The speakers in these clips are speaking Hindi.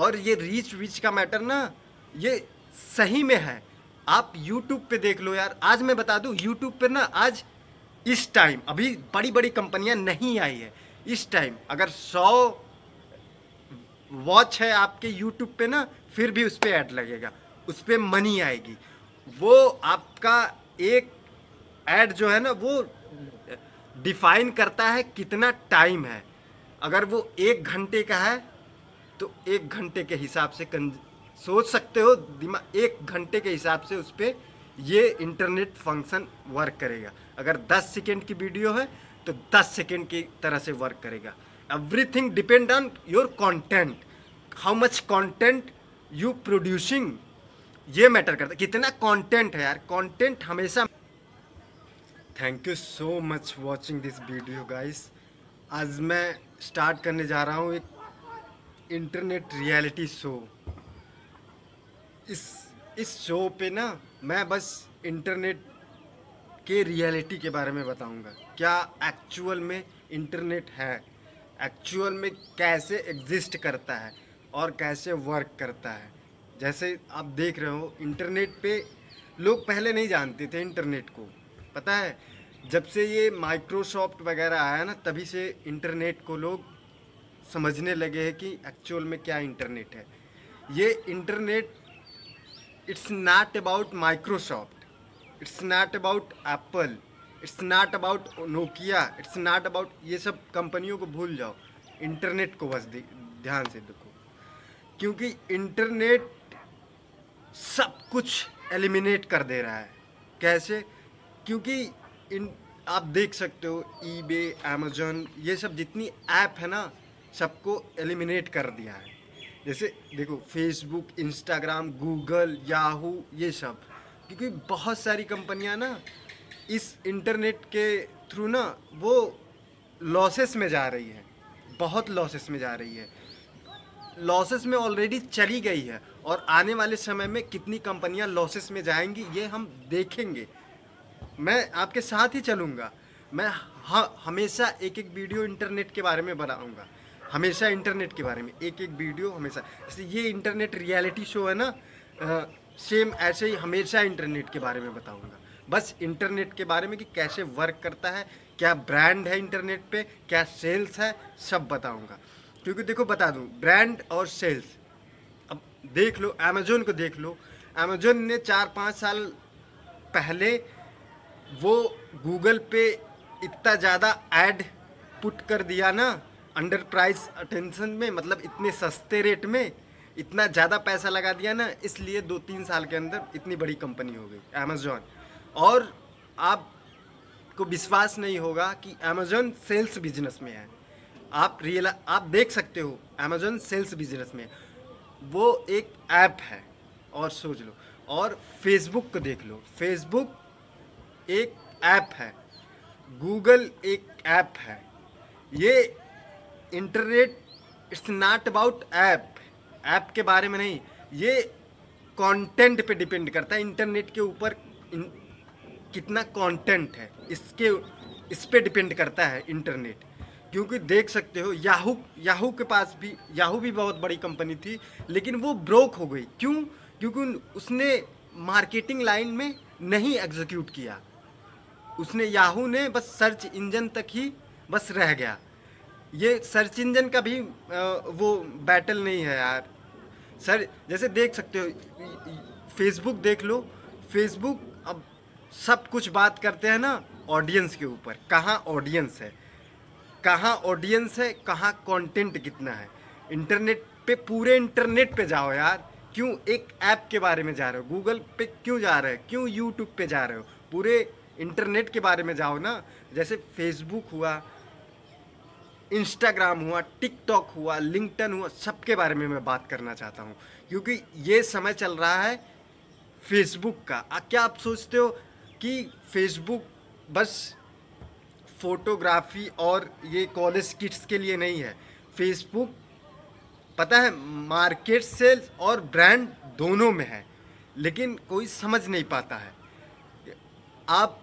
और ये रीच वीच का मैटर ना, ये सही में है। आप यूट्यूब पे देख लो यार। आज मैं बता दूँ यूट्यूब पे ना आज इस टाइम अभी बड़ी बड़ी कंपनियाँ नहीं आई है। इस टाइम अगर सौ वॉच है आपके यूट्यूब पे ना, फिर भी उस पर ऐड लगेगा। उस पर मनी आएगी। वो आपका एक ऐड जो है ना, वो डिफाइन करता है कितना टाइम है। अगर वो एक घंटे का है तो एक घंटे के हिसाब से. सोच सकते हो दिमाग एक घंटे के हिसाब से उस पर ये इंटरनेट फ़ंक्शन वर्क करेगा। अगर 10 सेकेंड की वीडियो है तो 10 सेकेंड की तरह से वर्क करेगा। Everything depend on your content how much content you producing ये मैटर करता है। कितना कंटेंट है यार। कंटेंट हमेशा thank you so much watching this video guys आज मैं स्टार्ट करने जा रहा हूँ एक इंटरनेट रियलिटी शो इस इस शो पे ना मैं बस इंटरनेट के रियलिटी के बारे में बताऊँगा। क्या एक्चुअल में इंटरनेट है? एक्चुअल में कैसे एग्जिस्ट करता है? और कैसे वर्क करता है? जैसे आप देख रहे हो इंटरनेट पे लोग पहले नहीं जानते थे इंटरनेट को। पता है, जब से ये माइक्रोसॉफ्ट वगैरह आया ना, तभी से इंटरनेट को लोग समझने लगे हैं कि एक्चुअल में क्या इंटरनेट है। ये internet it's not about Microsoft it's not about Apple it's not about Nokia it's not about ये सब कंपनियों को भूल जाओ। इंटरनेट को बस ध्यान से देखो। क्योंकि इंटरनेट सब कुछ एलिमिनेट कर दे रहा है। कैसे? क्योंकि इन, आप देख सकते हो ईबे अमेजोन ये सब जितनी ऐप है ना सबको एलिमिनेट कर दिया है। जैसे देखो फेसबुक इंस्टाग्राम गूगल याहू ये सब। क्योंकि बहुत सारी कंपनियाँ ना इस इंटरनेट के थ्रू ना वो लॉसेस में जा रही है। बहुत लॉसेस में जा रही है। लॉसेस में ऑलरेडी चली गई है और आने वाले समय में कितनी कंपनियाँ लॉसेस में जाएँगी, ये हम देखेंगे। मैं आपके साथ ही चलूँगा। मैं हमेशा एक एक वीडियो इंटरनेट के बारे में बनाऊँगा। हमेशा इंटरनेट के बारे में एक एक वीडियो हमेशा। जैसे ये इंटरनेट रियलिटी शो है ना सेम ऐसे ही हमेशा इंटरनेट के बारे में बताऊँगा। बस इंटरनेट के बारे में कि कैसे वर्क करता है, क्या ब्रांड है इंटरनेट पे, क्या सेल्स है, सब बताऊँगा। क्योंकि देखो, बता दूँ ब्रांड और सेल्स अब देख लो अमेजोन को देख लो। अमेजोन ने चार पाँच साल पहले वो गूगल पे इतना ज़्यादा ऐड पुट कर दिया ना अंडर प्राइस अटेंशन में मतलब इतने सस्ते रेट में इतना ज़्यादा पैसा लगा दिया ना, इसलिए दो तीन साल के अंदर इतनी बड़ी कंपनी हो गई अमेजोन और आप को विश्वास नहीं होगा कि अमेजोन सेल्स बिज़नेस में है। आप रियल आप देख सकते हो अमेजोन सेल्स बिज़नेस में। वो एक ऐप है, और सोच लो, और फेसबुक को देख लो। फेसबुक एक ऐप है गूगल एक ऐप है। ये internet it's not about app app के बारे में नहीं, ये कंटेंट पे डिपेंड करता है। इंटरनेट के ऊपर कितना कंटेंट है, इसके, इस पे डिपेंड करता है इंटरनेट। क्योंकि देख सकते हो याहू याहू के पास भी याहू भी बहुत बड़ी कंपनी थी, लेकिन वो ब्रोक हो गई। क्यों? क्योंकि उसने मार्केटिंग लाइन में नहीं एग्जीक्यूट किया। उसने याहू ने बस सर्च इंजन तक ही बस रह गया। ये सर्च इंजन का भी वो बैटल नहीं है यार। सर, जैसे देख सकते हो फेसबुक देख लो। फेसबुक अब सब कुछ बात करते हैं ना ऑडियंस के ऊपर। कहाँ ऑडियंस है? कहाँ ऑडियंस है? कहाँ कंटेंट कितना है? इंटरनेट पे, पूरे इंटरनेट पे जाओ यार। क्यों एक ऐप के बारे में जा रहे हो? गूगल पे क्यों जा रहे हो? क्यों यूट्यूब पे जा रहे हो? पूरे इंटरनेट के बारे में जाओ ना। जैसे फेसबुक हुआ इंस्टाग्राम हुआ टिकटॉक हुआ लिंकटन हुआ सबके बारे में मैं बात करना चाहता हूँ। क्योंकि ये समय चल रहा है फेसबुक का। आ, क्या आप सोचते हो कि फेसबुक बस फोटोग्राफी और ये कॉलेज किड्स के लिए नहीं है? फेसबुक पता है मार्केट सेल्स और ब्रांड दोनों में है लेकिन कोई समझ नहीं पाता है। आप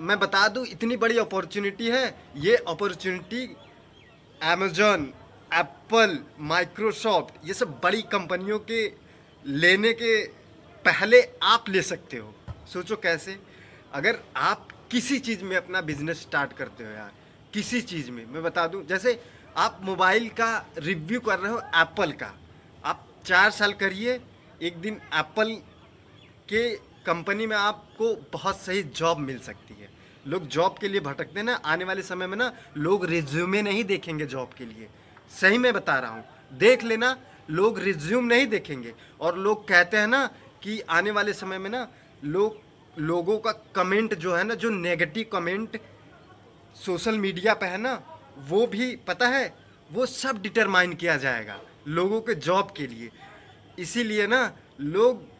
मैं बता दूँ इतनी बड़ी अपॉर्चुनिटी है ये अपॉर्चुनिटी अमेजोन एप्पल माइक्रोसॉफ्ट ये सब बड़ी कंपनियों के लेने के पहले आप ले सकते हो। सोचो कैसे? अगर आप किसी चीज़ में अपना बिज़नेस स्टार्ट करते हो यार, किसी चीज़ में, मैं बता दूँ, जैसे आप मोबाइल का रिव्यू कर रहे हो एप्पल का, आप चार साल करिए, एक दिन एप्पल के कंपनी में आपको बहुत सही जॉब मिल सकती है। लोग जॉब के लिए भटकते हैं ना, आने वाले समय में ना, लोग रिज्यूमे नहीं देखेंगे जॉब के लिए। सही मैं बता रहा हूँ। देख लेना, लोग रिज्यूम नहीं देखेंगे। और लोग कहते हैं ना कि आने वाले समय में ना, लोग, लोगों का कमेंट जो है ना, जो नेगेटिव कमेंट सोशल मीडिया पे है ना, वो भी पता है, वो सब डिटरमाइन किया जाएगा लोगों के जॉब के लिए। इसीलिए ना, लोग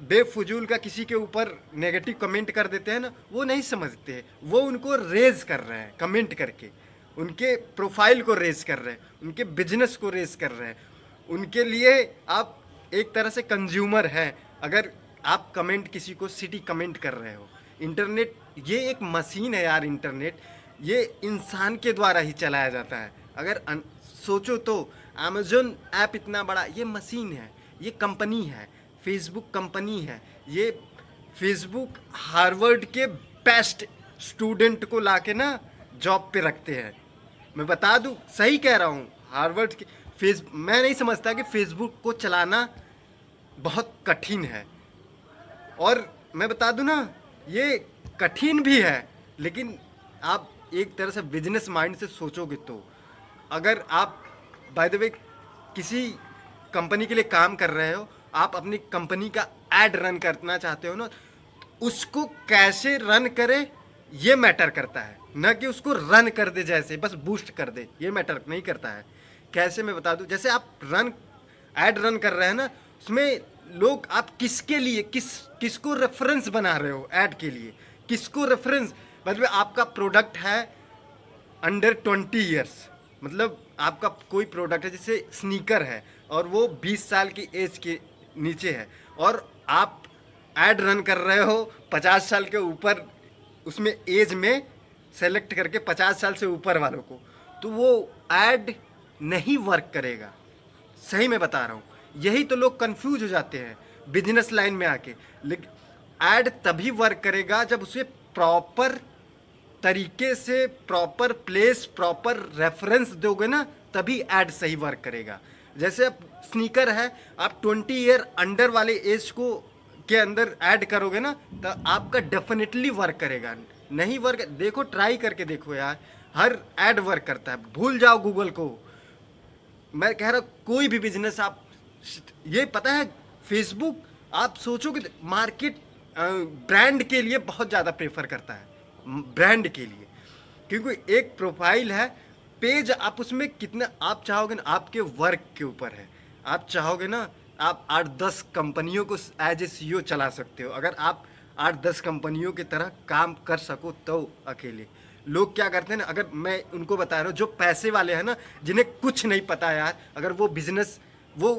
बेफजूल का किसी के ऊपर नेगेटिव कमेंट कर देते हैं ना वो नहीं समझते वो उनको रेज कर रहे हैं कमेंट करके। उनके प्रोफ़ाइल को रेज कर रहे हैं उनके बिज़नेस को रेज कर रहे हैं। उनके लिए आप एक तरह से कंज्यूमर हैं। अगर आप कमेंट किसी को सिटी कमेंट कर रहे हो। इंटरनेट ये एक मशीन है यार इंटरनेट ये इंसान के द्वारा ही चलाया जाता है। अगर अन, सोचो तो अमेजोन ऐप इतना बड़ा ये मशीन है। ये कंपनी है। फेसबुक कंपनी है। ये फेसबुक हार्वर्ड के बेस्ट स्टूडेंट को लाके ना जॉब पे रखते हैं। मैं बता दूँ, सही कह रहा हूँ, हार्वर्ड के फेस, मैं नहीं समझता कि फेसबुक को चलाना बहुत कठिन है। और मैं बता दूँ ना, ये कठिन भी है, लेकिन आप एक तरह से बिज़नेस माइंड से सोचोगे तो। अगर आप बाय द वे किसी कंपनी के लिए काम कर रहे हो आप अपनी कंपनी का एड रन करना चाहते हो ना, उसको कैसे रन करे, ये मैटर करता है। न कि उसको रन कर दे जैसे, बस बूस्ट कर दे, ये मैटर नहीं करता है। कैसे मैं बता दूँ, जैसे आप रन, एड रन कर रहे हैं ना, उसमें लोग, आप किसके लिए, किस, किसको रेफरेंस बना रहे हो ऐड के लिए? किसको रेफरेंस मतलब आपका प्रोडक्ट है अंडर ट्वेंटी ईयर्स मतलब आपका कोई प्रोडक्ट है, जैसे स्नीकर है, और वो बीस साल की एज के नीचे है। और आप ऐड रन कर रहे हो पचास साल के ऊपर, उसमें एज में सेलेक्ट करके पचास साल से ऊपर वालों को। तो वो ऐड नहीं वर्क करेगा। सही मैं बता रहा हूँ। यही तो लोग कंफ्यूज हो जाते हैं बिज़नेस लाइन में आके। लेकिन ऐड तभी वर्क करेगा जब उसे प्रॉपर तरीके से प्रॉपर प्लेस प्रॉपर रेफरेंस दोगे ना, तभी ऐड सही वर्क करेगा। जैसे आप स्नीकर है, आप ट्वेंटी ईयर अंडर वाले एज को, के अंदर ऐड करोगे ना तो आपका डेफिनेटली वर्क करेगा। नहीं वर्क देखो ट्राई करके देखो यार, हर ऐड वर्क करता है। भूल जाओ गूगल को। मैं कह रहा कोई भी बिज़नेस आप, ये पता है फेसबुक आप सोचोगे मार्केट ब्रांड के लिए बहुत ज़्यादा प्रेफर करता है। ब्रांड के लिए। क्योंकि एक प्रोफ़ाइल है पेज आप उसमें कितना, आप चाहोगे ना, आपके वर्क के ऊपर है। आप चाहोगे ना, आप आठ दस कंपनियों को एज ए सी चला सकते हो। अगर आप आठ दस कंपनियों की तरह काम कर सको तो अकेले। लोग क्या करते हैं ना, अगर मैं उनको बता रहा हूँ, जो पैसे वाले हैं ना, जिन्हें कुछ नहीं पता यार, अगर वो बिज़नेस वो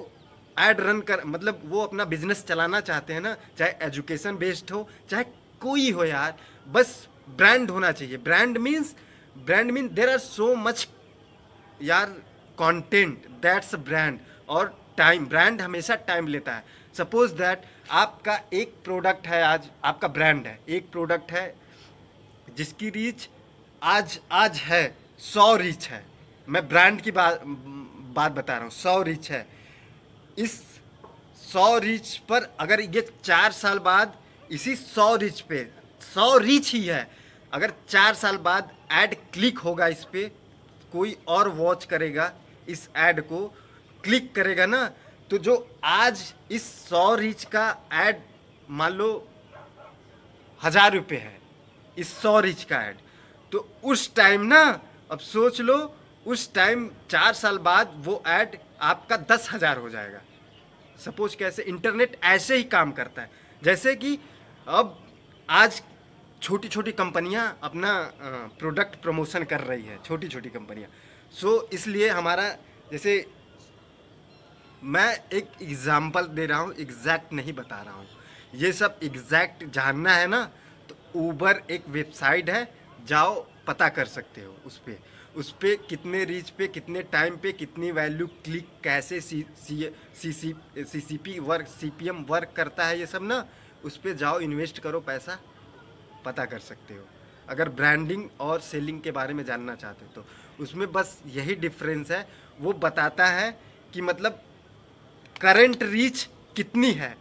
एड रन कर मतलब वो अपना बिज़नेस चलाना चाहते हैं ना, चाहे एजुकेशन बेस्ड हो, चाहे कोई हो यार, बस ब्रांड होना चाहिए। Brand means brand mean there are so much यार कंटेंट दैट्स ब्रांड और टाइम ब्रांड हमेशा टाइम लेता है। सपोज़ दैट आपका एक प्रोडक्ट है आज, आपका ब्रांड है। एक प्रोडक्ट है जिसकी रीच आज आज है, सौ रीच है। मैं ब्रांड की बात बात बता रहा हूँ, सौ रीच है। इस सौ रीच पर अगर ये चार साल बाद इसी सौ रीच पे, सौ रीच ही है अगर चार साल बाद ऐड क्लिक होगा इस पर कोई और वॉच करेगा, इस ऐड को क्लिक करेगा ना तो जो आज इस सौ रीच का ऐड मान लो, हज़ार रुपये है, इस सौ रीच का ऐड तो उस टाइम ना, अब सोच लो, उस टाइम चार साल बाद वो ऐड आपका दस हज़ार हो जाएगा। सपोज़ कैसे इंटरनेट ऐसे ही काम करता है, जैसे कि अब आज छोटी छोटी कंपनियाँ अपना प्रोडक्ट प्रमोशन कर रही है छोटी छोटी कंपनियाँ। सो so, इसलिए हमारा जैसे मैं एक एग्ज़ाम्पल दे रहा हूँ एग्जैक्ट नहीं बता रहा हूँ। ये सब एग्जैक्ट जानना है ना तो ऊबर एक वेबसाइट है जाओ पता कर सकते हो उस पर उस पर कितने रीच पे कितने टाइम पे कितनी वैल्यू क्लिक कैसे C C C C C P work C P M work करता है ये सब ना उस पर जाओ इन्वेस्ट करो पैसा। पता कर सकते हो। अगर ब्रांडिंग और सेलिंग के बारे में जानना चाहते हो तो उसमें बस यही डिफरेंस है। वो बताता है कि मतलब करंट रीच कितनी है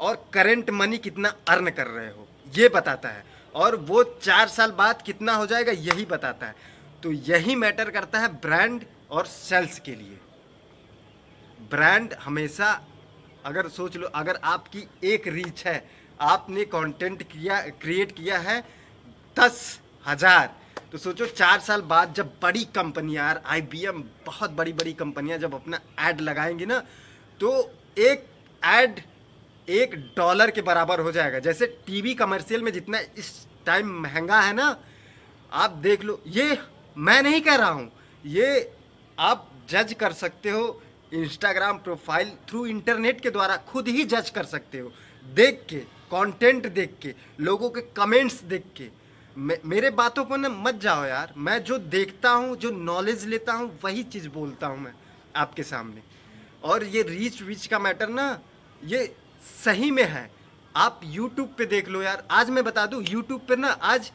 और करंट मनी कितना अर्न कर रहे हो। ये बताता है। और वो चार साल बाद कितना हो जाएगा, यही बताता है। तो यही मैटर करता है ब्रांड और सेल्स के लिए। ब्रांड हमेशा, अगर सोच लो, अगर आपकी एक रीच है आपने कंटेंट किया क्रिएट किया है दस हज़ार। तो सोचो, चार साल बाद जब बड़ी कंपनियाँ आई बहुत बड़ी बड़ी कंपनियाँ जब अपना एड लगाएँगी ना तो एक एड एक डॉलर के बराबर हो जाएगा। जैसे टीवी कमर्शियल में जितना इस टाइम महँगा है ना, आप देख लो, ये मैं नहीं कह रहा हूँ, ये आप जज कर सकते हो इंस्टाग्राम प्रोफ़ाइल थ्रू इंटरनेट के द्वारा, खुद ही जज कर सकते हो, देख के। कंटेंट देख के, लोगों के कमेंट्स देख के। मेरे बातों पर ना मत जाओ यार। मैं जो देखता हूँ, जो नॉलेज लेता हूँ, वही चीज़ बोलता हूँ मैं आपके सामने। और ये रीच वीच का मैटर ना, ये सही में है। आप यूट्यूब पे देख लो यार। आज मैं बता दूँ यूट्यूब पे ना आज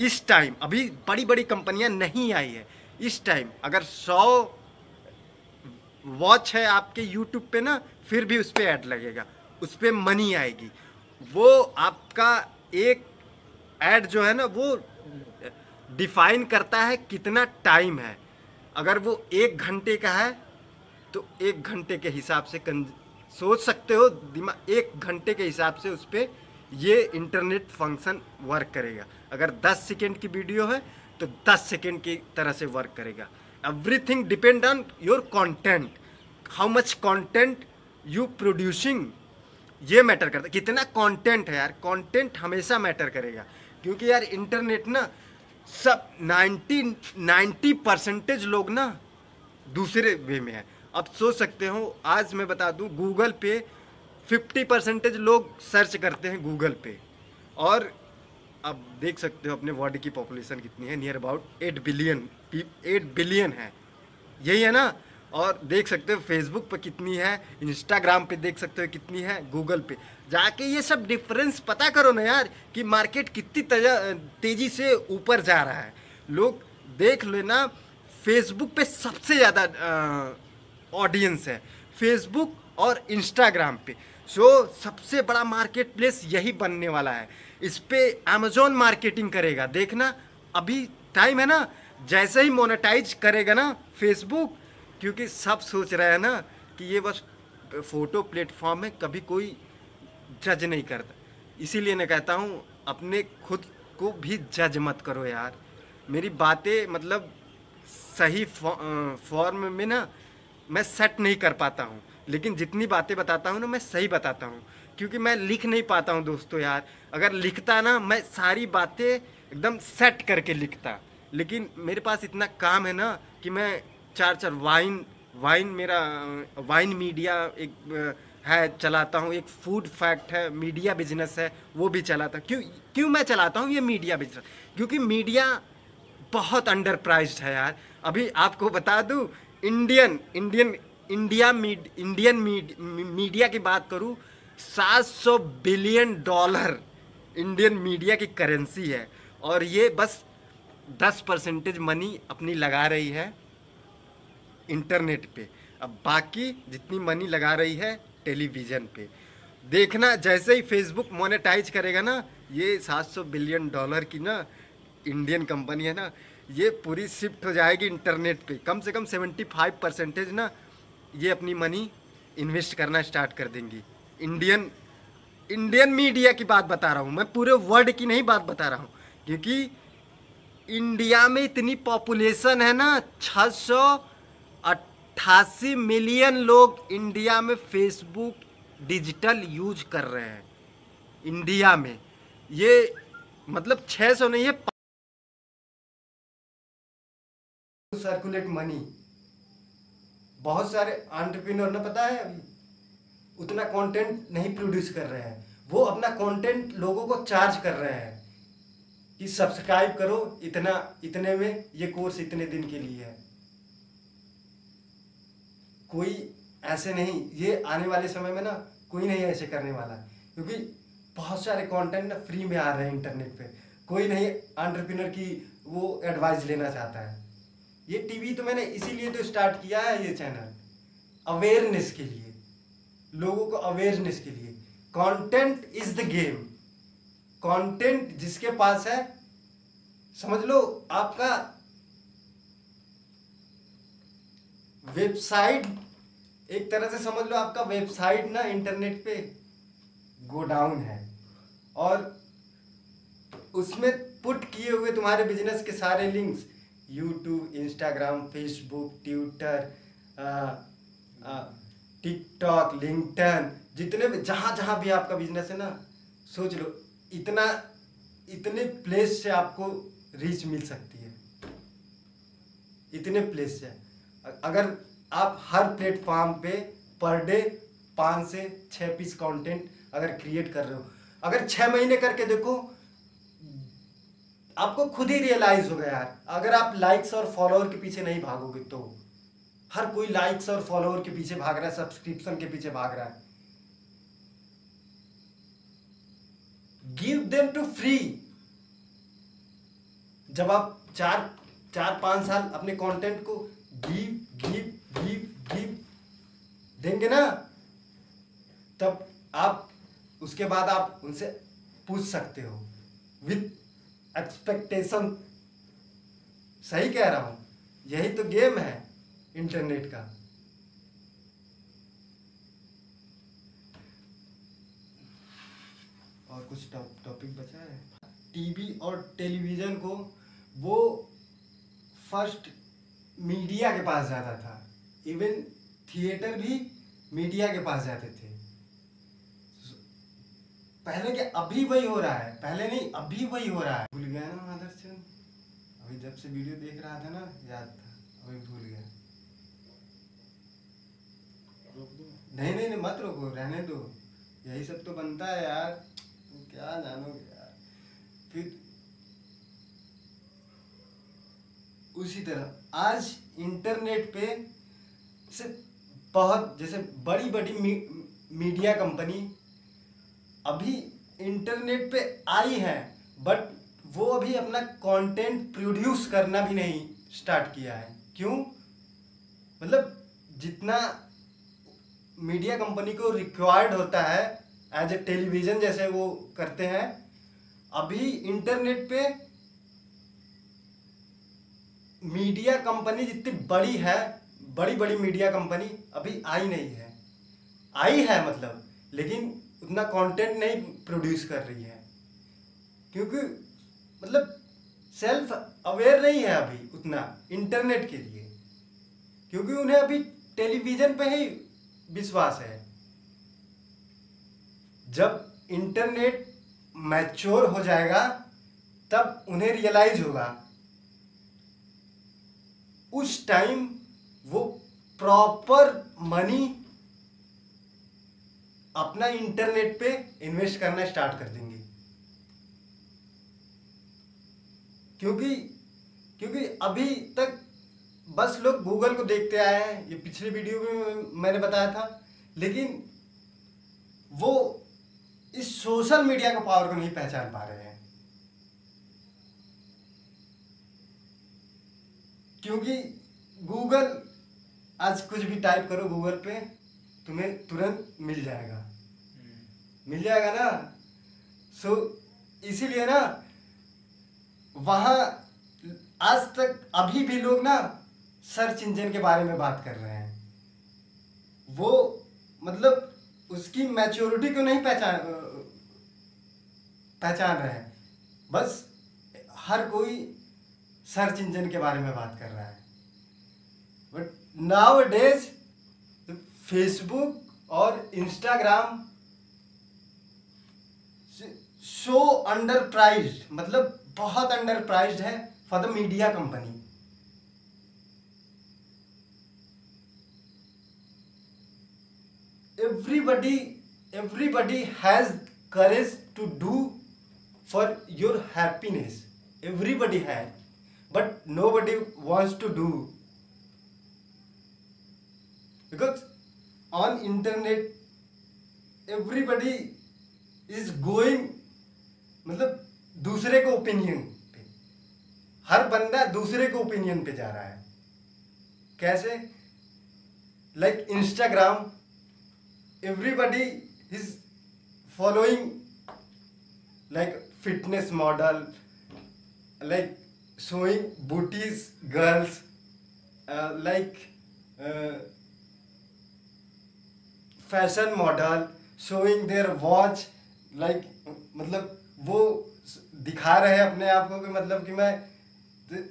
इस टाइम अभी बड़ी बड़ी कंपनियाँ नहीं आई है। इस टाइम अगर सौ वॉच है आपके यूट्यूब पे ना, फिर भी उस पर ऐड लगेगा। उस पर मनी आएगी। वो आपका एक ऐड जो है ना, वो डिफाइन करता है कितना टाइम है। अगर वो एक घंटे का है तो एक घंटे के हिसाब से सोच सकते हो दिमाग एक घंटे के हिसाब से उस पर ये इंटरनेट फ़ंक्शन वर्क करेगा। अगर 10 सेकेंड की वीडियो है तो 10 सेकेंड की तरह से वर्क करेगा। Everything depend on your content. How much content you producing ये मैटर करता है। कितना कंटेंट है यार। कंटेंट हमेशा मैटर करेगा। क्योंकि यार इंटरनेट ना, सब 90 90 परसेंटेज लोग ना दूसरे वे में है। अब सोच सकते हो, आज मैं बता दूँ गूगल पे 50 परसेंटेज लोग सर्च करते हैं गूगल पे। और अब देख सकते हो अपने वर्ल्ड की पॉपुलेशन कितनी है। Near about eight billion eight billion है। यही है ना? और देख सकते हो फेसबुक पे कितनी है इंस्टाग्राम पे देख सकते हो कितनी है गूगल पे। जाके ये सब डिफरेंस पता करो ना यार कि मार्केट कितनी तेज़ी से ऊपर जा रहा है। लोग देख लेना फेसबुक पे सबसे ज़्यादा ऑडियंस है। फेसबुक और इंस्टाग्राम पे। सो सबसे बड़ा मार्केट प्लेस यही बनने वाला है। इस पर अमेजोन मार्केटिंग करेगा। देखना, अभी टाइम है ना, जैसे ही मोनेटाइज करेगा ना फेसबुक क्योंकि सब सोच रहे हैं ना कि ये बस फ़ोटो प्लेटफॉर्म है कभी कोई जज नहीं करता। इसीलिए मैं कहता हूँ, अपने खुद को भी जज मत करो यार। मेरी बातें मतलब सही फॉर्म में ना मैं सेट नहीं कर पाता हूँ। लेकिन जितनी बातें बताता हूँ ना मैं सही बताता हूँ। क्योंकि मैं लिख नहीं पाता हूँ दोस्तों यार। अगर लिखता ना मैं सारी बातें एकदम सेट करके लिखता। लेकिन मेरे पास इतना काम है ना कि मैं चार चार वाइन वाइन मेरा वाइन मीडिया एक है चलाता हूँ। एक फ़ूड फैक्ट है मीडिया बिज़नेस है वो भी चलाता क्यों क्यों मैं चलाता हूँ ये मीडिया बिज़नेस क्योंकि मीडिया बहुत अंडर प्राइज्ड है यार। अभी आपको बता दूँ इंडियन इंडियन इंडिया मीड इंडियन मीड, मीडिया की बात करूँ 700 बिलियन डॉलर इंडियन मीडिया की करेंसी है। और ये बस 10 परसेंटेज मनी अपनी लगा रही है। इंटरनेट पे। अब बाकी जितनी मनी लगा रही है टेलीविज़न पे। देखना, जैसे ही फेसबुक मोनेटाइज करेगा ना, ये 700 बिलियन डॉलर की ना इंडियन कंपनी है ना, ये पूरी शिफ्ट हो जाएगी इंटरनेट पे। कम से कम 75 परसेंटेज ना ये अपनी मनी इन्वेस्ट करना स्टार्ट कर देंगी। इंडियन इंडियन मीडिया की बात बता रहा हूँ मैं, पूरे वर्ल्ड की नहीं बात बता रहा हूँ, क्योंकि इंडिया में इतनी पॉपुलेशन है ना छः सौ अट्ठासी मिलियन लोग इंडिया में फेसबुक डिजिटल यूज़ कर रहे हैं। इंडिया में। ये मतलब 600 नहीं है सर्कुलेट मनी बहुत सारे एंटरप्रेन्योर ने पता है अभी? उतना कंटेंट नहीं प्रोड्यूस कर रहे हैं। वो अपना कंटेंट लोगों को चार्ज कर रहे हैं कि सब्सक्राइब करो इतना, इतने में, ये कोर्स इतने दिन के लिए है। कोई ऐसे नहीं, ये आने वाले समय में ना कोई नहीं ऐसे करने वाला। क्योंकि बहुत सारे कंटेंट ना फ्री में आ रहे हैं इंटरनेट पे। कोई नहीं एंटरप्रेन्योर की वो एडवाइस लेना चाहता है। ये टीवी तो मैंने इसीलिए तो स्टार्ट किया है ये चैनल अवेयरनेस के लिए। लोगों को अवेयरनेस के लिए। Content is the game content जिसके पास है, समझ लो आपका वेबसाइट एक तरह से समझ लो आपका वेबसाइट ना इंटरनेट पे गो डाउन है। और उसमें पुट किए हुए तुम्हारे बिज़नेस के सारे links, YouTube, Instagram, Facebook, Twitter TikTok LinkedIn जितने भी, जहाँ जहाँ भी आपका बिज़नेस है ना, सोच लो, इतना, इतने प्लेस से आपको रीच मिल सकती है। इतने प्लेस से। अगर आप हर प्लेटफॉर्म पे पर डे पाँच से छः पीस कंटेंट अगर क्रिएट कर रहे हो। अगर छः महीने करके देखो, आपको खुद ही रियलाइज़ होगा यार। अगर आप लाइक्स और फॉलोअर के पीछे नहीं भागोगे तो। हर कोई लाइक्स और फॉलोअर के पीछे भाग रहा है सब्सक्रिप्शन के पीछे भाग रहा है। गिव देम टू फ्री जब आप चार चार, पाँच साल अपने कंटेंट को गिव गिव गिव गिव देंगे ना, तब आप, उसके बाद आप उनसे पूछ सकते हो। विथ एक्सपेक्टेशन सही कह रहा हूँ। यही तो गेम है इंटरनेट का। और कुछ टॉपिक बचा है? टीवी और टेलीविज़न को वो फ़र्स्ट मीडिया के पास जाता था। इवन थिएटर भी मीडिया के पास जाते थे। पहले के अभी वही हो रहा है, पहले नहीं, अभी वही हो रहा है। भूल गया ना आदर्शन अभी जब से वीडियो देख रहा था ना, याद था, अभी भूल गया। नहीं नहीं नहीं, मत रोको, रहने दो। यही सब तो बनता है यार। क्या जानोगे यार? फिर उसी तरह, आज इंटरनेट पे से बहुत जैसे बड़ी बड़ी मी, मीडिया कंपनी अभी इंटरनेट पे आई है बट वो अभी अपना कंटेंट प्रोड्यूस करना भी नहीं स्टार्ट किया है। क्यों? मतलब जितना मीडिया कंपनी को रिक्वायर्ड होता है एज ए टेलीविज़न जैसे वो करते हैं अभी इंटरनेट पे मीडिया कंपनी जितनी बड़ी है बड़ी बड़ी मीडिया कंपनी अभी आई नहीं है। आई है मतलब लेकिन उतना कंटेंट नहीं प्रोड्यूस कर रही है। क्योंकि मतलब सेल्फ अवेयर नहीं है अभी उतना इंटरनेट के लिए। क्योंकि उन्हें अभी टेलीविज़न पे ही विश्वास है। जब इंटरनेट मैच्योर हो जाएगा, तब उन्हें रियलाइज़ होगा। उस टाइम वो प्रॉपर मनी अपना इंटरनेट पे इन्वेस्ट करना स्टार्ट कर देंगे। क्योंकि क्योंकि अभी तक बस लोग गूगल को देखते आए हैं, ये पिछले वीडियो में मैंने बताया था, लेकिन वो इस सोशल मीडिया का पावर को नहीं पहचान पा रहे हैं। क्योंकि गूगल आज कुछ भी टाइप करो गूगल पे तुम्हें तुरंत मिल जाएगा। मिल जाएगा ना? सो so, इसीलिए ना वहाँ आज तक अभी भी लोग ना सर्च इंजन के बारे में बात कर रहे हैं। वो मतलब उसकी मैच्योरिटी को नहीं पहचान पहचान रहे हैं। बस हर कोई सर्च इंजन के बारे में बात कर रहा है। नाव डेज़ फेसबुक और इंस्टाग्राम शो अंडर प्राइज मतलब बहुत अंडर प्राइज है for the media company everybody everybody has courage to do for your happiness everybody has but nobody wants to do because on internet everybody is going मतलब दूसरे को ओपिनियन पे। हर बंदा दूसरे को ओपिनियन पे जा रहा है। कैसे? Like Instagram everybody is following like fitness model like showing booties girls uh, like uh, fashion model showing their watch like मतलब वो दिखा रहे हैं अपने आप को कि मतलब कि मैं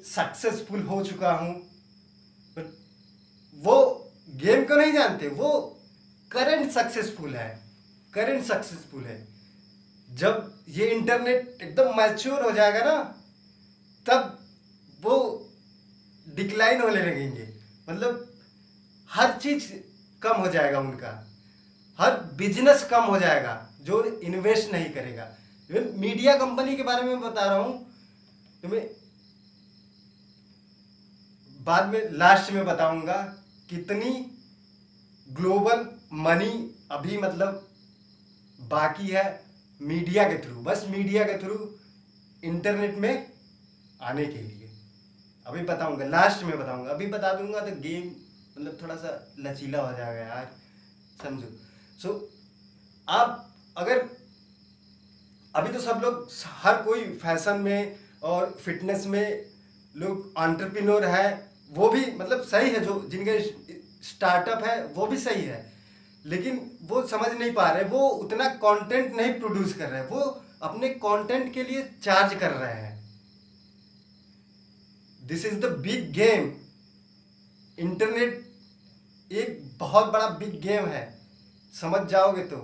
सक्सेसफुल हो चुका हूँ। बट वो गेम को नहीं जानते, वो करंट सक्सेसफुल है करंट सक्सेसफुल है। जब ये इंटरनेट एकदम मैच्योर हो जाएगा ना, तब वो डिक्लाइन होने लगेंगे। मतलब हर चीज़ कम हो जाएगा उनका। हर बिज़नेस कम हो जाएगा, जो इन्वेस्ट नहीं करेगा। इवन मीडिया कंपनी के बारे में बता रहा हूँ, तुम्हें बाद में लास्ट में बताऊँगा कितनी ग्लोबल मनी अभी मतलब बाकी है मीडिया के थ्रू बस मीडिया के थ्रू इंटरनेट में आने के लिए। अभी बताऊँगा लास्ट में बताऊँगा। अभी बता दूँगा तो गेम मतलब थोड़ा सा लचीला हो जाएगा यार, समझो। सो so, आप अगर अभी तो सब लोग हर कोई फ़ैशन में और फिटनेस में लोग ऑन्टरप्रिनोर है वो भी मतलब सही है जो जिनके स्टार्टअप है वो भी सही है। लेकिन वो समझ नहीं पा रहे वो उतना कंटेंट नहीं प्रोड्यूस कर रहे वो अपने कंटेंट के लिए चार्ज कर रहे हैं। This is the big game internet एक बहुत बड़ा बिग गेम है। समझ जाओगे तो।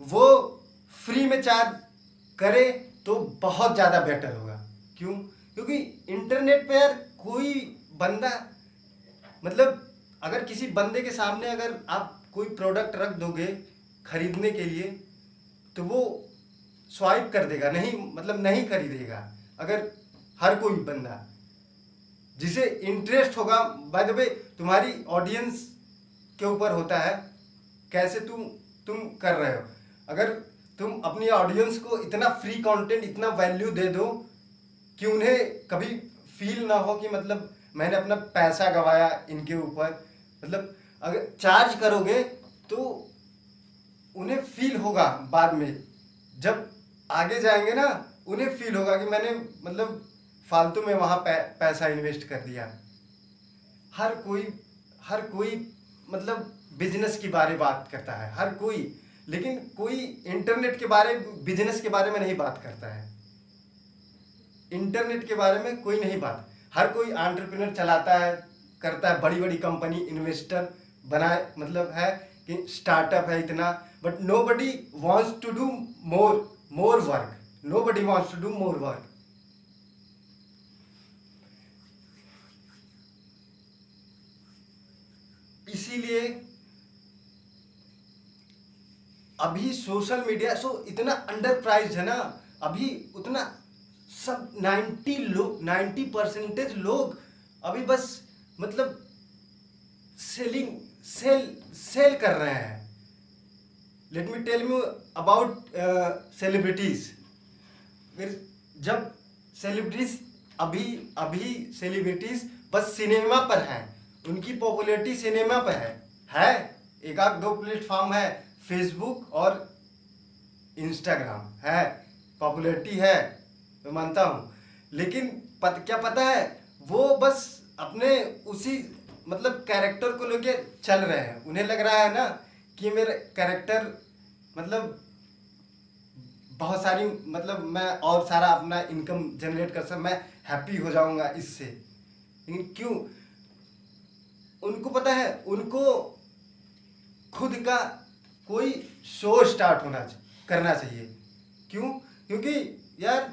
वो फ्री में चार्ज करे तो बहुत ज़्यादा बेटर होगा। क्यों? क्योंकि इंटरनेट पे यार कोई बंदा मतलब अगर किसी बंदे के सामने अगर आप कोई प्रोडक्ट रख दोगे खरीदने के लिए तो वो स्वाइप कर देगा। नहीं मतलब नहीं खरीदेगा, अगर हर कोई बंदा। जिसे इंटरेस्ट होगा बाय द वे तुम्हारी ऑडियंस के ऊपर होता है। कैसे तुम तुम कर रहे हो? अगर तुम अपनी ऑडियंस को इतना फ्री कंटेंट इतना वैल्यू दे दो कि उन्हें कभी फील ना हो कि मतलब मैंने अपना पैसा गवाया इनके ऊपर मतलब अगर चार्ज करोगे तो उन्हें फील होगा बाद में। जब आगे जाएँगे ना उन्हें फील होगा कि मैंने मतलब फालतू में वहाँ पै, पैसा इन्वेस्ट कर दिया। हर कोई हर कोई मतलब बिज़नेस के बारे बात करता है। हर कोई, लेकिन कोई इंटरनेट के बारे बिज़नेस के बारे में नहीं बात करता है। इंटरनेट के बारे में कोई नहीं बात। हर कोई आंट्रप्रिनर चलाता है, करता है बड़ी बड़ी कंपनी इन्वेस्टर बनाए मतलब है कि स्टार्टअप है इतना but nobody wants to do more more work nobody wants to do more work इसीलिए अभी सोशल मीडिया, सो इतना अंडर प्राइज है ना, अभी उतना सब नाइन्टी लोग नाइन्टी परसेंटेज लोग अभी बस मतलब सेलिंग सेल सेल कर रहे हैं। Let me tell me about celebrities फिर जब सेलिब्रिटीज अभी अभी सेलिब्रिटीज बस सिनेमा पर हैं, उनकी पॉपुलरिटी सिनेमा पर है। है? एक आध दो प्लेटफॉर्म है। फेसबुक और इंस्टाग्राम है। पॉपुलरिटी है मैं मानता हूँ। लेकिन पत, क्या पता है? वो बस अपने उसी मतलब कैरेक्टर को लेके चल रहे हैं। उन्हें लग रहा है ना कि मेरे कैरेक्टर मतलब बहुत सारी मतलब मैं और सारा अपना इनकम जनरेट कर सकता मैं हैप्पी हो जाऊँगा इससे। लेकिन क्यों? उनको पता है उनको खुद का कोई शो स्टार्ट होना करना चाहिए। क्यों? क्योंकि यार,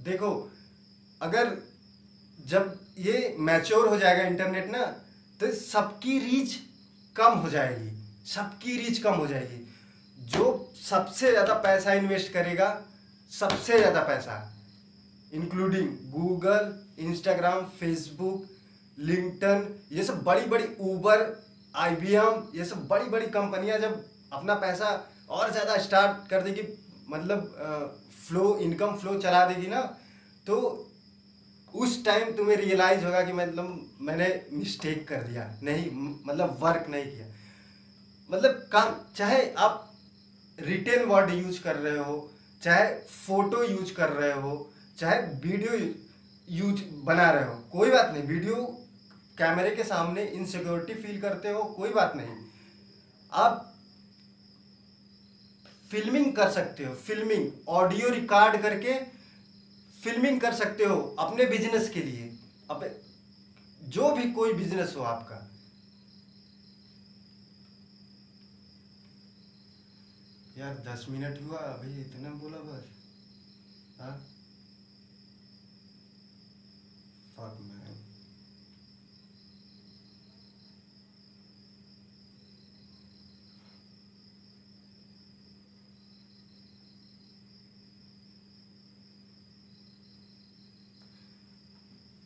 देखो, अगर जब ये मैच्योर हो जाएगा इंटरनेट ना तो सबकी रीच कम हो जाएगी, सबकी रीच कम हो जाएगी। जो सबसे ज़्यादा पैसा इन्वेस्ट करेगा, सबसे ज़्यादा पैसा including Google Instagram Facebook LinkedIn ये सब बड़ी बड़ी ऊबर आईबीएम ये सब बड़ी बड़ी कंपनियाँ जब अपना पैसा और ज़्यादा स्टार्ट कर देगी मतलब फ्लो इनकम फ्लो चला देगी ना तो उस टाइम तुम्हें रियलाइज़ होगा कि मतलब मैंने मिस्टेक कर दिया, नहीं मतलब वर्क नहीं किया। मतलब काम, चाहे आप रिटेन वर्ड यूज़ कर रहे हो, चाहे फ़ोटो यूज़ कर रहे हो, चाहे वीडियो यूज़ बना रहे हो, कोई बात नहीं वीडियो कैमरे के सामने इनसिक्योरिटी फील करते हो, कोई बात नहीं। आप फिल्मिंग कर सकते हो फिल्मिंग ऑडियो रिकॉर्ड करके फिल्मिंग कर सकते हो अपने बिज़नेस के लिए। अब जो भी कोई बिज़नेस हो आपका। यार, दस मिनट हुआ, अभी इतना बोला बस। हाँ?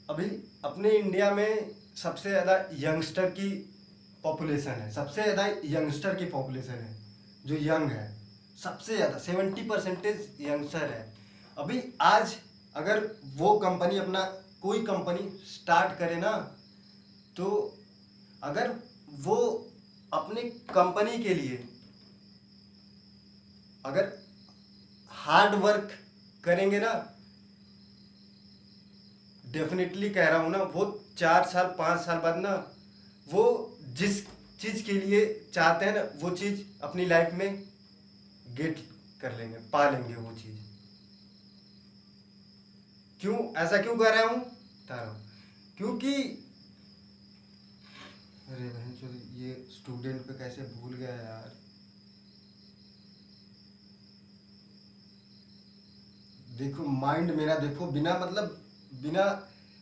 अभी अपने इंडिया में सबसे ज़्यादा यंगस्टर की पॉपुलेशन है, सबसे ज़्यादा यंगस्टर की पॉपुलेशन है, जो यंग है, सबसे ज़्यादा, सेवेंटी परसेंटेज यंगस्टर है। अभी आज अगर वो कंपनी अपना कोई कंपनी स्टार्ट करे ना तो अगर वो अपने कंपनी के लिए अगर हार्ड वर्क करेंगे ना डेफिनेटली कह रहा हूँ ना, वो चार साल, पाँच साल बाद ना, वो जिस चीज़ के लिए चाहते हैं ना, वो चीज़ अपनी लाइफ में गेट कर लेंगे, पा लेंगे वो चीज़। क्यों? ऐसा क्यों कह रहा हूँ? बता रहा हूँ। क्योंकि, अरे बहन चो ये स्टूडेंट पे कैसे भूल गया यार। देखो माइंड मेरा देखो, बिना मतलब बिना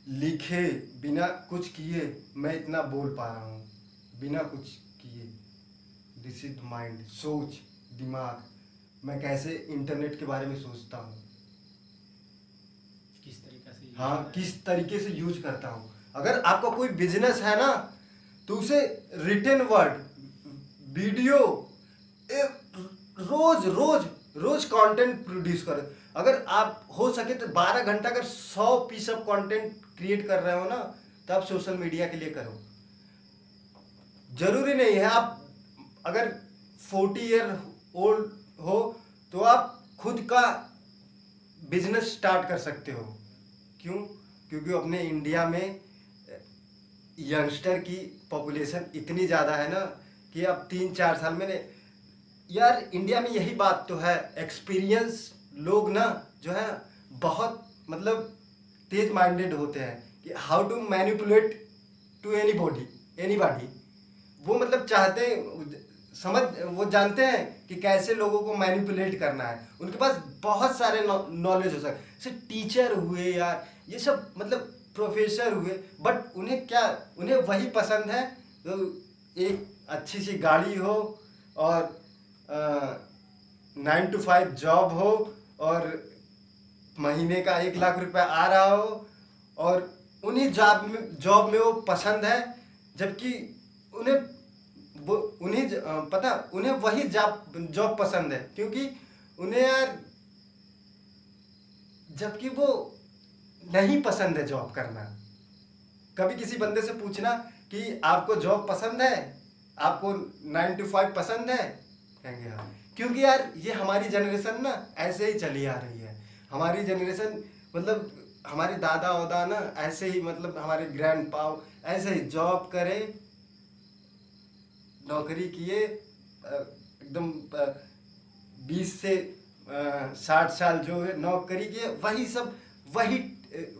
लिखे बिना कुछ किए मैं इतना बोल पा रहा हूँ। बिना कुछ किए। दिस इज़ माइंड सोच दिमाग। मैं कैसे इंटरनेट के बारे में सोचता हूँ? किस तरीके से हाँ किस तरीके से यूज़ करता हूँ? अगर आपका कोई बिज़नेस है ना तो उसे रिटर्न वर्ड वीडियो रोज रोज रोज कंटेंट प्रोड्यूस करें। अगर आप हो सके तो बारह घंटा अगर सौ पीस ऑफ़ कंटेंट क्रिएट कर रहे हो ना तो आप सोशल मीडिया के लिए करो। ज़रूरी नहीं है आप अगर फोर्टी ईयर ओल्ड हो तो आप खुद का बिज़नेस स्टार्ट कर सकते हो। क्यों? क्योंकि अपने इंडिया में यंगस्टर की पॉपुलेशन इतनी ज़्यादा है ना, कि अब तीन चार साल में यार इंडिया में यही बात तो है एक्सपीरियंस लोग ना जो है बहुत मतलब तेज माइंडेड होते हैं कि how to manipulate to anybody anybody वो मतलब चाहते समझ, वो जानते हैं कि कैसे लोगों को मैनिपुलेट करना है। उनके पास बहुत सारे नॉलेज हो सकते जैसे टीचर हुए यार ये सब मतलब प्रोफेसर हुए बट उन्हें क्या, उन्हें वही पसंद है? तो एक अच्छी सी गाड़ी हो और नाइन टू फाइव जॉब हो और महीने का एक लाख रुपया आ रहा हो और उन्हीं जॉब में जॉब में वो पसंद है, जबकि उन्हें वो, उन्हीं पता, उन्हें वही जॉब जॉब पसंद है, क्योंकि उन्हें यार जबकि वो नहीं पसंद है जॉब करना। कभी किसी बंदे से पूछना कि आपको जॉब पसंद है? आपको नाइन टू फाइव पसंद है? कहेंगे हाँ। क्योंकि यार, ये हमारी जनरेशन ना ऐसे ही चली आ रही है। हमारी जनरेशन मतलब हमारे दादा उदा ना ऐसे ही मतलब हमारे ग्रैंड पाव ऐसे ही जॉब करे, नौकरी किए एकदम बीस से साठ साल जो है नौकरी किए, वही सब, वही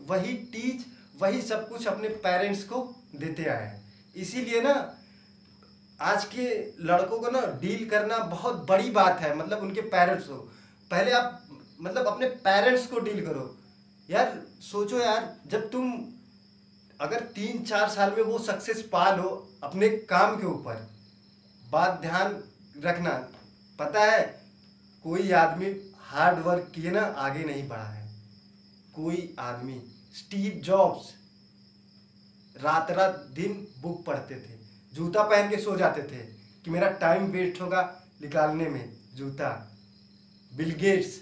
वही टीच वही सब कुछ अपने पेरेंट्स को देते आए हैं। इसीलिए ना आज के लड़कों को ना डील करना बहुत बड़ी बात है मतलब उनके पेरेंट्स को। पहले आप मतलब अपने पेरेंट्स को डील करो। यार, सोचो यार, जब तुम, अगर तीन चार साल में वो सक्सेस पा लो अपने काम के ऊपर, बात ध्यान रखना। पता है, कोई आदमी हार्ड वर्क किए ना, आगे नहीं बढ़ा है। कोई आदमी स्टीव जॉब्स रात रात दिन बुक पढ़ते थे। जूता पहन के सो जाते थे कि मेरा टाइम वेस्ट होगा निकालने में, जूता। बिल गेट्स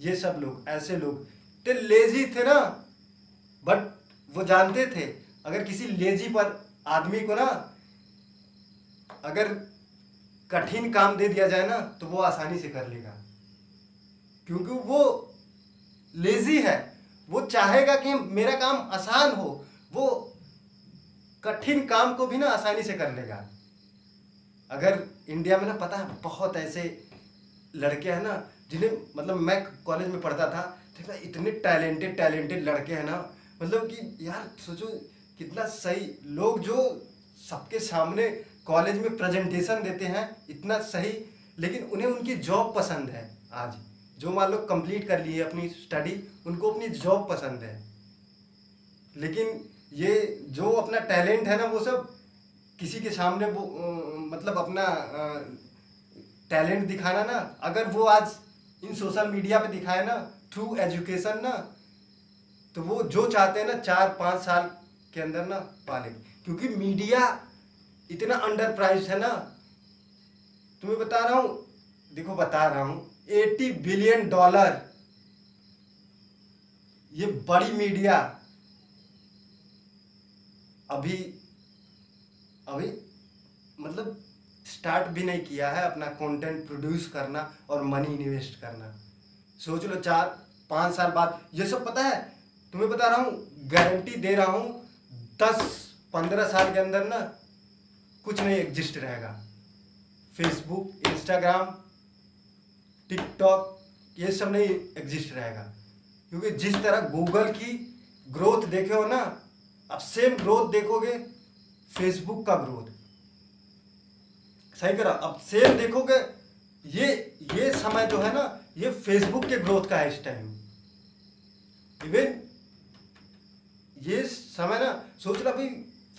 ये सब लोग, ऐसे लोग। ते लेजी थे ना बट वो जानते थे, अगर किसी लेजी पर आदमी को ना, अगर कठिन काम दे दिया जाए ना तो वो आसानी से कर लेगा। क्योंकि वो लेजी है। वो चाहेगा कि मेरा काम आसान हो। वो कठिन काम को भी ना आसानी से कर लेगा। अगर इंडिया में ना पता है, बहुत ऐसे लड़के हैं ना, जिन्हें मतलब मैं कॉलेज में पढ़ता था देखा इतने टैलेंटेड टैलेंटेड लड़के हैं ना मतलब कि यार सोचो कितना सही लोग जो सबके सामने कॉलेज में प्रेजेंटेशन देते हैं, इतना सही, लेकिन उन्हें उनकी जॉब पसंद है आज। जो मान लो कंप्लीट कर लिए अपनी स्टडी उनको अपनी जॉब पसंद है। लेकिन ये जो अपना टैलेंट है ना, वो सब किसी के सामने वो मतलब अपना टैलेंट दिखाना ना, अगर वो आज इन सोशल मीडिया पे दिखाए ना, थ्रू एजुकेशन ना तो वो जो चाहते हैं ना, चार, पाँच साल के अंदर ना, पाले। क्योंकि मीडिया इतना अंडर प्राइस है ना, तुम्हें बता रहा हूँ, देखो बता रहा हूँ एटी बिलियन डॉलर ये बड़ी मीडिया अभी अभी मतलब स्टार्ट भी नहीं किया है अपना कंटेंट प्रोड्यूस करना और मनी इन्वेस्ट करना। सोच लो चार, पाँच साल बाद। ये सब पता है? तुम्हें बता रहा हूँ गारंटी दे रहा हूँ, दस, पंद्रह साल के अंदर ना कुछ नहीं एग्जिस्ट रहेगा। फेसबुक इंस्टाग्राम टिकटॉक ये सब नहीं एग्जिस्ट रहेगा। क्योंकि जिस तरह गूगल की ग्रोथ देखे हो ना अब सेम ग्रोथ देखोगे फेसबुक का ग्रोथ सही करा अब सेम देखोगे, ये ये समय जो है ना, ये फेसबुक के ग्रोथ का है इस टाइम इवन ये समय ना, सोच रहा भाई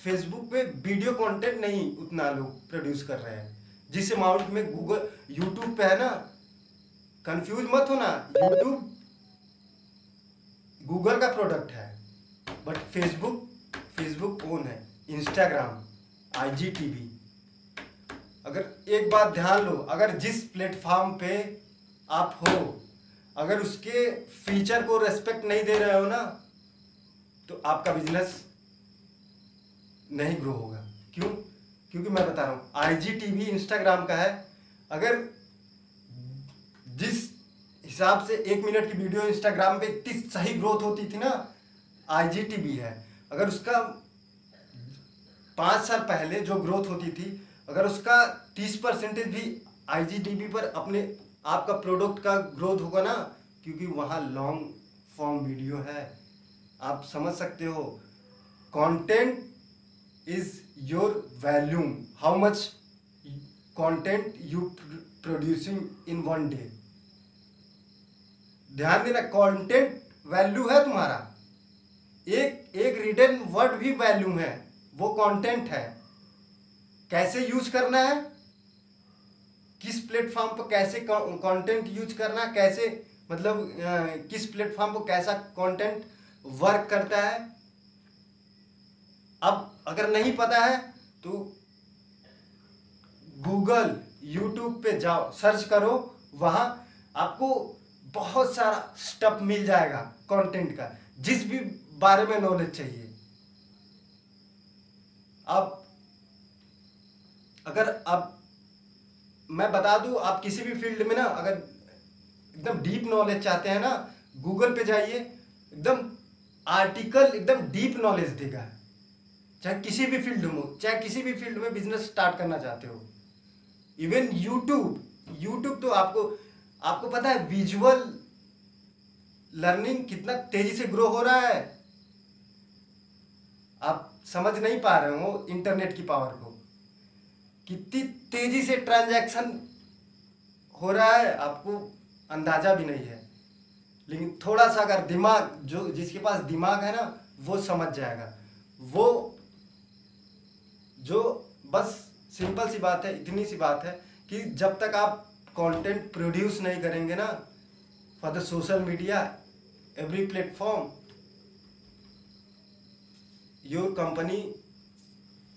फेसबुक पे वीडियो कंटेंट नहीं उतना लोग प्रोड्यूस कर रहे हैं। जिस अमाउंट में गूगल यूट्यूब पे है ना कंफ्यूज मत हो ना यूट्यूब गूगल का प्रोडक्ट है बट फेसबुक फेसबुक ओन है इंस्टाग्राम आईजीटीवी अगर एक बात ध्यान लो, अगर जिस प्लेटफॉर्म पे आप हो, अगर उसके फीचर को रेस्पेक्ट नहीं दे रहे हो ना तो आपका बिज़नेस नहीं ग्रो होगा। क्यों? क्योंकि मैं बता रहा हूँ I G T V Instagram का है। अगर जिस हिसाब से एक मिनट की वीडियो इंस्टाग्राम पे इतनी सही ग्रोथ होती थी ना आई जी टी वी है। अगर उसका पाँच साल पहले जो ग्रोथ होती थी, अगर उसका तीस परसेंटेज भी आई जी टी वी पर अपने आपका प्रोडक्ट का ग्रोथ होगा ना, क्योंकि वहाँ लॉन्ग फॉर्म वीडियो है। आप समझ सकते हो content is your volume how much content you producing in one day ध्यान देना कंटेंट वैल्यू है तुम्हारा। एक एक रिटर्न वर्ड भी वैल्यू है, वो कंटेंट है। कैसे यूज़ करना है? किस प्लेटफॉर्म पर कैसे कंटेंट यूज़ करना कैसे मतलब किस प्लेटफॉर्म पर कैसा कंटेंट वर्क करता है? अब अगर नहीं पता है तो गूगल यूट्यूब पे जाओ सर्च करो, वहाँ आपको बहुत सारा स्टप मिल जाएगा कंटेंट का। जिस भी बारे में नॉलेज चाहिए। अब, अगर आप मैं बता दूँ, आप किसी भी फ़ील्ड में ना, अगर एकदम डीप नॉलेज चाहते हैं ना गूगल पे जाइए, एकदम आर्टिकल एकदम डीप नॉलेज देगा। चाहे किसी भी फ़ील्ड में चाहे किसी भी फ़ील्ड में बिज़नेस स्टार्ट करना चाहते हो। इवन यूट्यूब यूट्यूब तो आपको आपको पता है विजुअल लर्निंग कितना तेज़ी से ग्रो हो रहा है। आप समझ नहीं पा रहे हो इंटरनेट की पावर को। कितनी तेज़ी से ट्रांजैक्शन हो रहा है आपको अंदाज़ा भी नहीं है। लेकिन थोड़ा सा अगर दिमाग जो जिसके पास दिमाग है ना वो समझ जाएगा। वो जो बस सिंपल सी बात है इतनी सी बात है कि जब तक आप कंटेंट प्रोड्यूस नहीं करेंगे ना for the social media every platform, your company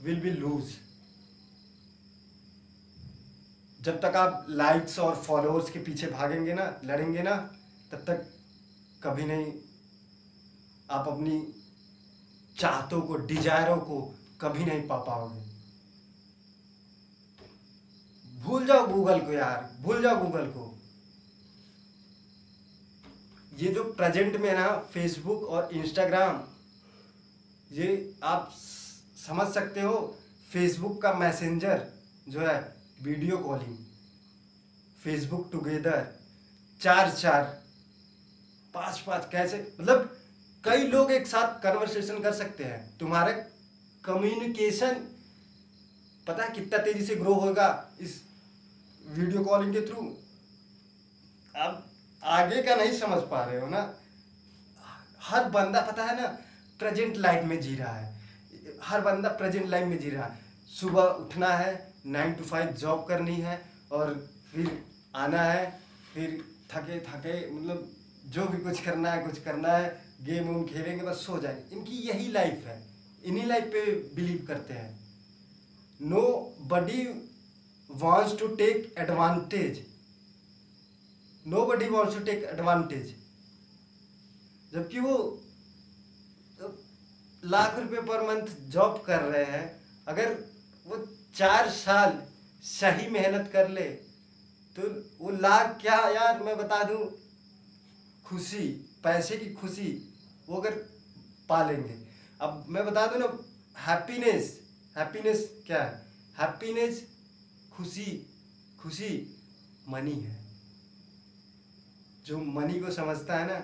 will be lose. जब तक आप लाइक्स और फॉलोअर्स के पीछे भागेंगे ना, लड़ेंगे ना, तब तक कभी नहीं आप अपनी चाहतों को डिजायरों को कभी नहीं पा पाओगे भूल जाओ गूगल को यार, भूल जाओ गूगल को ये जो प्रेजेंट में ना फेसबुक और इंस्टाग्राम ये आप समझ सकते हो फेसबुक का मैसेंजर जो है वीडियो कॉलिंग फेसबुक टुगेदर चार चार पाँच पाँच कैसे? मतलब कई लोग एक साथ कन्वर्सेशन कर सकते हैं। तुम्हारे कम्युनिकेशन पता है कितना तेज़ी से ग्रो होगा इस वीडियो कॉलिंग के थ्रू अब आगे का नहीं समझ पा रहे हो ना? हर बंदा, पता है ना प्रेजेंट लाइफ में जी रहा है। हर बंदा प्रेजेंट लाइफ में जी रहा है। सुबह उठना है नाइन टू फाइव जॉब करनी है और फिर आना है, फिर थके थके मतलब जो भी कुछ करना है, कुछ करना है गेम वेम खेलेंगे, बस सो जाएँगे। इनकी यही लाइफ है। इन्हीं लाइफ पे बिलीव करते हैं। Nobody wants to take advantage nobody wants to take advantage जबकि वो लाख रुपए पर मंथ जॉब कर रहे हैं। अगर वो चार साल सही मेहनत कर ले तो वो लाख क्या यार मैं बता दूँ? खुशी, पैसे की खुशी, वो अगर पा लेंगे अब मैं बता दूँ ना हैप्पीनेस हैप्पीनेस क्या है? हैप्पीनेस खुशी खुशी मनी है। जो मनी को समझता है ना